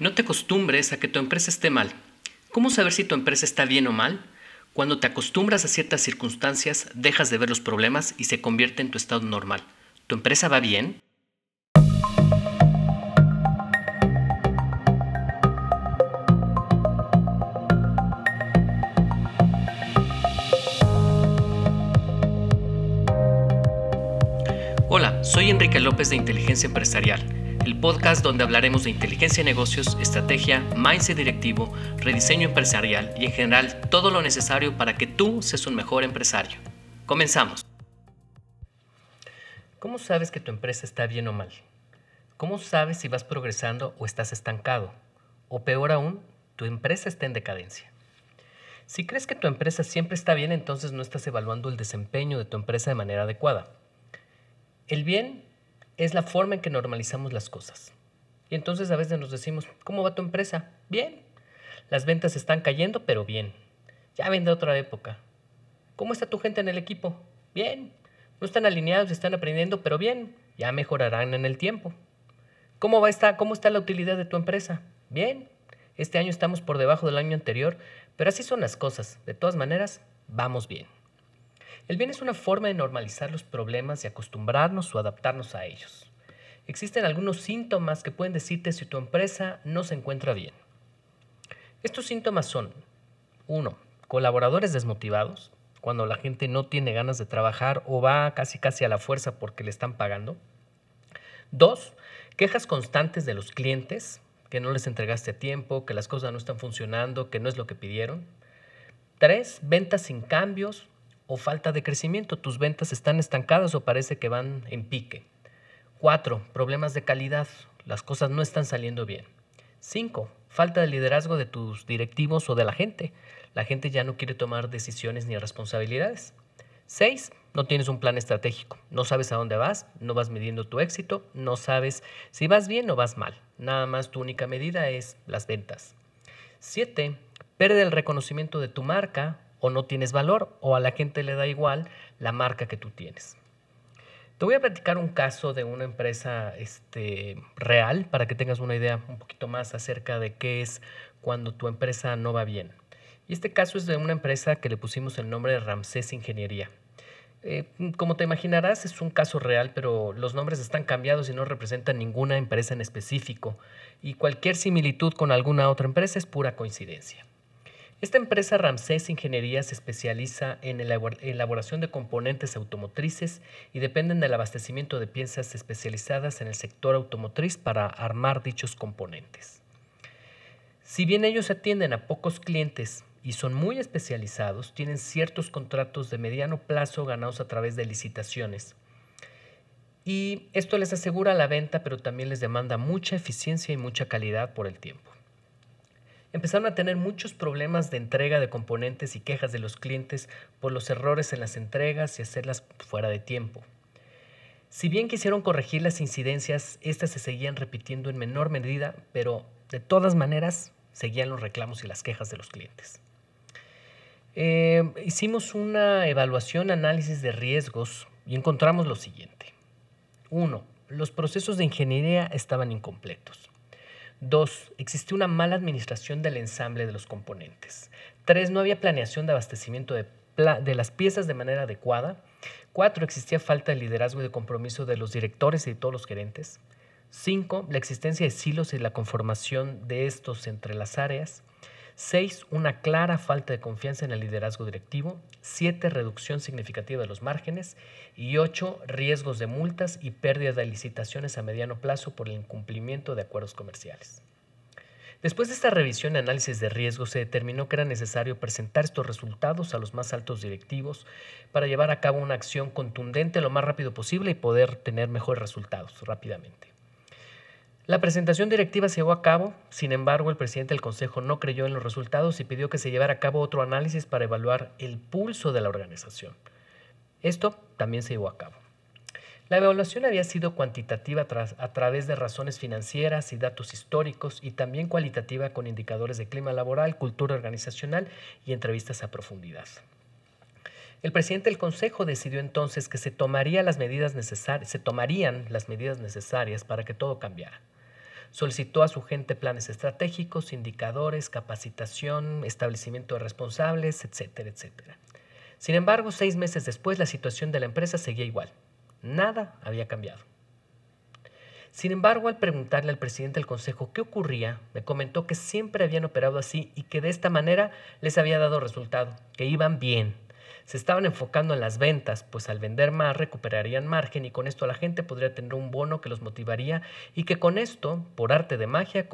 No te acostumbres a que tu empresa esté mal. ¿Cómo saber si tu empresa está bien o mal? Cuando te acostumbras a ciertas circunstancias, dejas de ver los problemas y se convierte en tu estado normal. ¿Tu empresa va bien? Hola, soy Enrique López de Inteligencia Empresarial el podcast donde hablaremos de inteligencia de negocios, estrategia, mindset directivo, rediseño empresarial y en general todo lo necesario para que tú seas un mejor empresario. Comenzamos. ¿Cómo sabes que tu empresa está bien o mal? ¿Cómo sabes si vas progresando o estás estancado? O peor aún, tu empresa está en decadencia. Si crees que tu empresa siempre está bien, entonces no estás evaluando el desempeño de tu empresa de manera adecuada. El bien es la forma en que normalizamos las cosas. Y entonces a veces nos decimos, ¿cómo va tu empresa? Bien. Las ventas están cayendo, pero bien. Ya vende otra época. ¿Cómo está tu gente en el equipo? Bien. No están alineados, están aprendiendo, pero bien. Ya mejorarán en el tiempo. ¿Cómo, va esta, ¿Cómo está la utilidad de tu empresa? Bien. Este año estamos por debajo del año anterior, pero así son las cosas. De todas maneras, vamos bien. El bien es una forma de normalizar los problemas y acostumbrarnos o adaptarnos a ellos. Existen algunos síntomas que pueden decirte si tu empresa no se encuentra bien. Estos síntomas son 1. Colaboradores desmotivados, cuando la gente no tiene ganas de trabajar o va casi casi a la fuerza porque le están pagando. 2. Quejas constantes de los clientes, que no les entregaste tiempo, que las cosas no están funcionando, que no es lo que pidieron. 3. Ventas sin cambios o falta de crecimiento. Tus ventas están estancadas o parece que van en pique. 4. Problemas de calidad. Las cosas no están saliendo bien. 5. Falta de liderazgo de tus directivos o de la gente. La gente ya no quiere tomar decisiones ni responsabilidades. 6. No tienes un plan estratégico. No sabes a dónde vas, no vas midiendo tu éxito, no sabes si vas bien o vas mal. Nada más tu única medida es las ventas. 7. Perde el reconocimiento de tu marca o no tienes valor o a la gente le da igual la marca que tú tienes. Te voy a platicar un caso de una empresa este, real para que tengas una idea un poquito más acerca de qué es cuando tu empresa no va bien. Y este caso es de una empresa que le pusimos el nombre de Ramsés Ingeniería. Eh, como te imaginarás, es un caso real, pero los nombres están cambiados y no representan ninguna empresa en específico. Y cualquier similitud con alguna otra empresa es pura coincidencia. Esta empresa Ramsés Ingeniería se especializa en la elaboración de componentes automotrices y dependen del abastecimiento de piezas especializadas en el sector automotriz para armar dichos componentes. Si bien ellos atienden a pocos clientes y son muy especializados, tienen ciertos contratos de mediano plazo ganados a través de licitaciones. Y esto les asegura la venta, pero también les demanda mucha eficiencia y mucha calidad por el tiempo empezaron a tener muchos problemas de entrega de componentes y quejas de los clientes por los errores en las entregas y hacerlas fuera de tiempo. Si bien quisieron corregir las incidencias, estas se seguían repitiendo en menor medida, pero de todas maneras seguían los reclamos y las quejas de los clientes. Eh, hicimos una evaluación, análisis de riesgos y encontramos lo siguiente. Uno, los procesos de ingeniería estaban incompletos. Dos, existía una mala administración del ensamble de los componentes. Tres, no había planeación de abastecimiento de, de las piezas de manera adecuada. Cuatro, existía falta de liderazgo y de compromiso de los directores y de todos los gerentes. Cinco, la existencia de silos y la conformación de estos entre las áreas. 6. Una clara falta de confianza en el liderazgo directivo. 7. Reducción significativa de los márgenes. Y 8. Riesgos de multas y pérdida de licitaciones a mediano plazo por el incumplimiento de acuerdos comerciales. Después de esta revisión y análisis de riesgos, se determinó que era necesario presentar estos resultados a los más altos directivos para llevar a cabo una acción contundente lo más rápido posible y poder tener mejores resultados rápidamente. La presentación directiva se llevó a cabo, sin embargo, el presidente del Consejo no creyó en los resultados y pidió que se llevara a cabo otro análisis para evaluar el pulso de la organización. Esto también se llevó a cabo. La evaluación había sido cuantitativa a través de razones financieras y datos históricos y también cualitativa con indicadores de clima laboral, cultura organizacional y entrevistas a profundidad. El presidente del Consejo decidió entonces que se, tomarían las medidas necesarias para que todo cambiara. Solicitó a su gente planes estratégicos, indicadores, capacitación, establecimiento de responsables, etcétera, etcétera. Sin embargo, seis meses después la situación de la empresa seguía igual. Nada había cambiado. Sin embargo, al preguntarle al presidente del consejo qué ocurría, me comentó que siempre habían operado así y que de esta manera les había dado resultado, que iban bien. Se estaban enfocando en las ventas, pues al vender más recuperarían margen y con esto la gente podría tener un bono que los motivaría y que con esto, por arte de magia,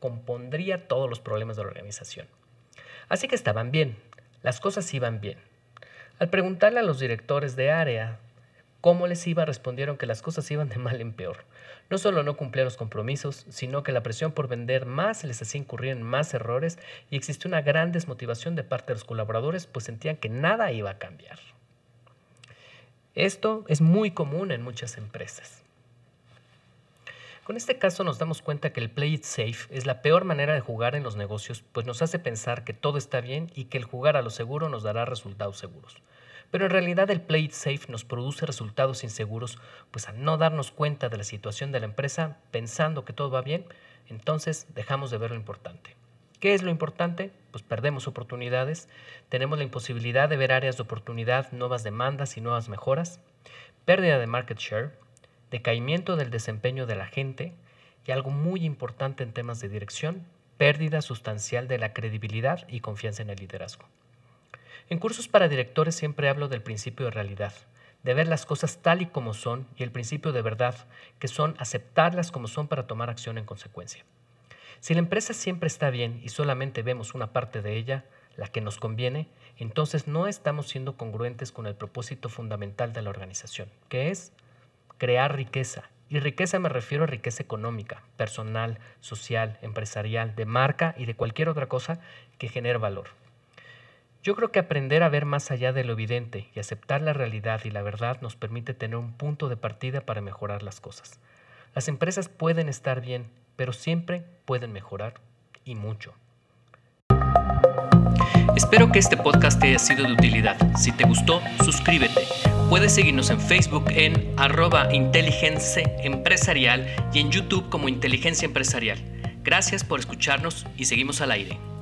compondría todos los problemas de la organización. Así que estaban bien, las cosas iban bien. Al preguntarle a los directores de área cómo les iba, respondieron que las cosas iban de mal en peor. No solo no cumplían los compromisos, sino que la presión por vender más les hacía incurrir en más errores y existía una gran desmotivación de parte de los colaboradores, pues sentían que nada iba a cambiar. Esto es muy común en muchas empresas. Con este caso nos damos cuenta que el play it safe es la peor manera de jugar en los negocios, pues nos hace pensar que todo está bien y que el jugar a lo seguro nos dará resultados seguros. Pero en realidad el play it safe nos produce resultados inseguros, pues al no darnos cuenta de la situación de la empresa, pensando que todo va bien, entonces dejamos de ver lo importante. ¿Qué es lo importante? Pues perdemos oportunidades, tenemos la imposibilidad de ver áreas de oportunidad, nuevas demandas y nuevas mejoras, pérdida de market share, decaimiento del desempeño de la gente y algo muy importante en temas de dirección, pérdida sustancial de la credibilidad y confianza en el liderazgo. En cursos para directores siempre hablo del principio de realidad, de ver las cosas tal y como son y el principio de verdad, que son aceptarlas como son para tomar acción en consecuencia. Si la empresa siempre está bien y solamente vemos una parte de ella, la que nos conviene, entonces no estamos siendo congruentes con el propósito fundamental de la organización, que es crear riqueza. Y riqueza me refiero a riqueza económica, personal, social, empresarial, de marca y de cualquier otra cosa que genere valor. Yo creo que aprender a ver más allá de lo evidente y aceptar la realidad y la verdad nos permite tener un punto de partida para mejorar las cosas. Las empresas pueden estar bien, pero siempre pueden mejorar y mucho. Espero que este podcast haya sido de utilidad. Si te gustó, suscríbete. Puedes seguirnos en Facebook en arroba inteligencia empresarial y en YouTube como inteligencia empresarial. Gracias por escucharnos y seguimos al aire.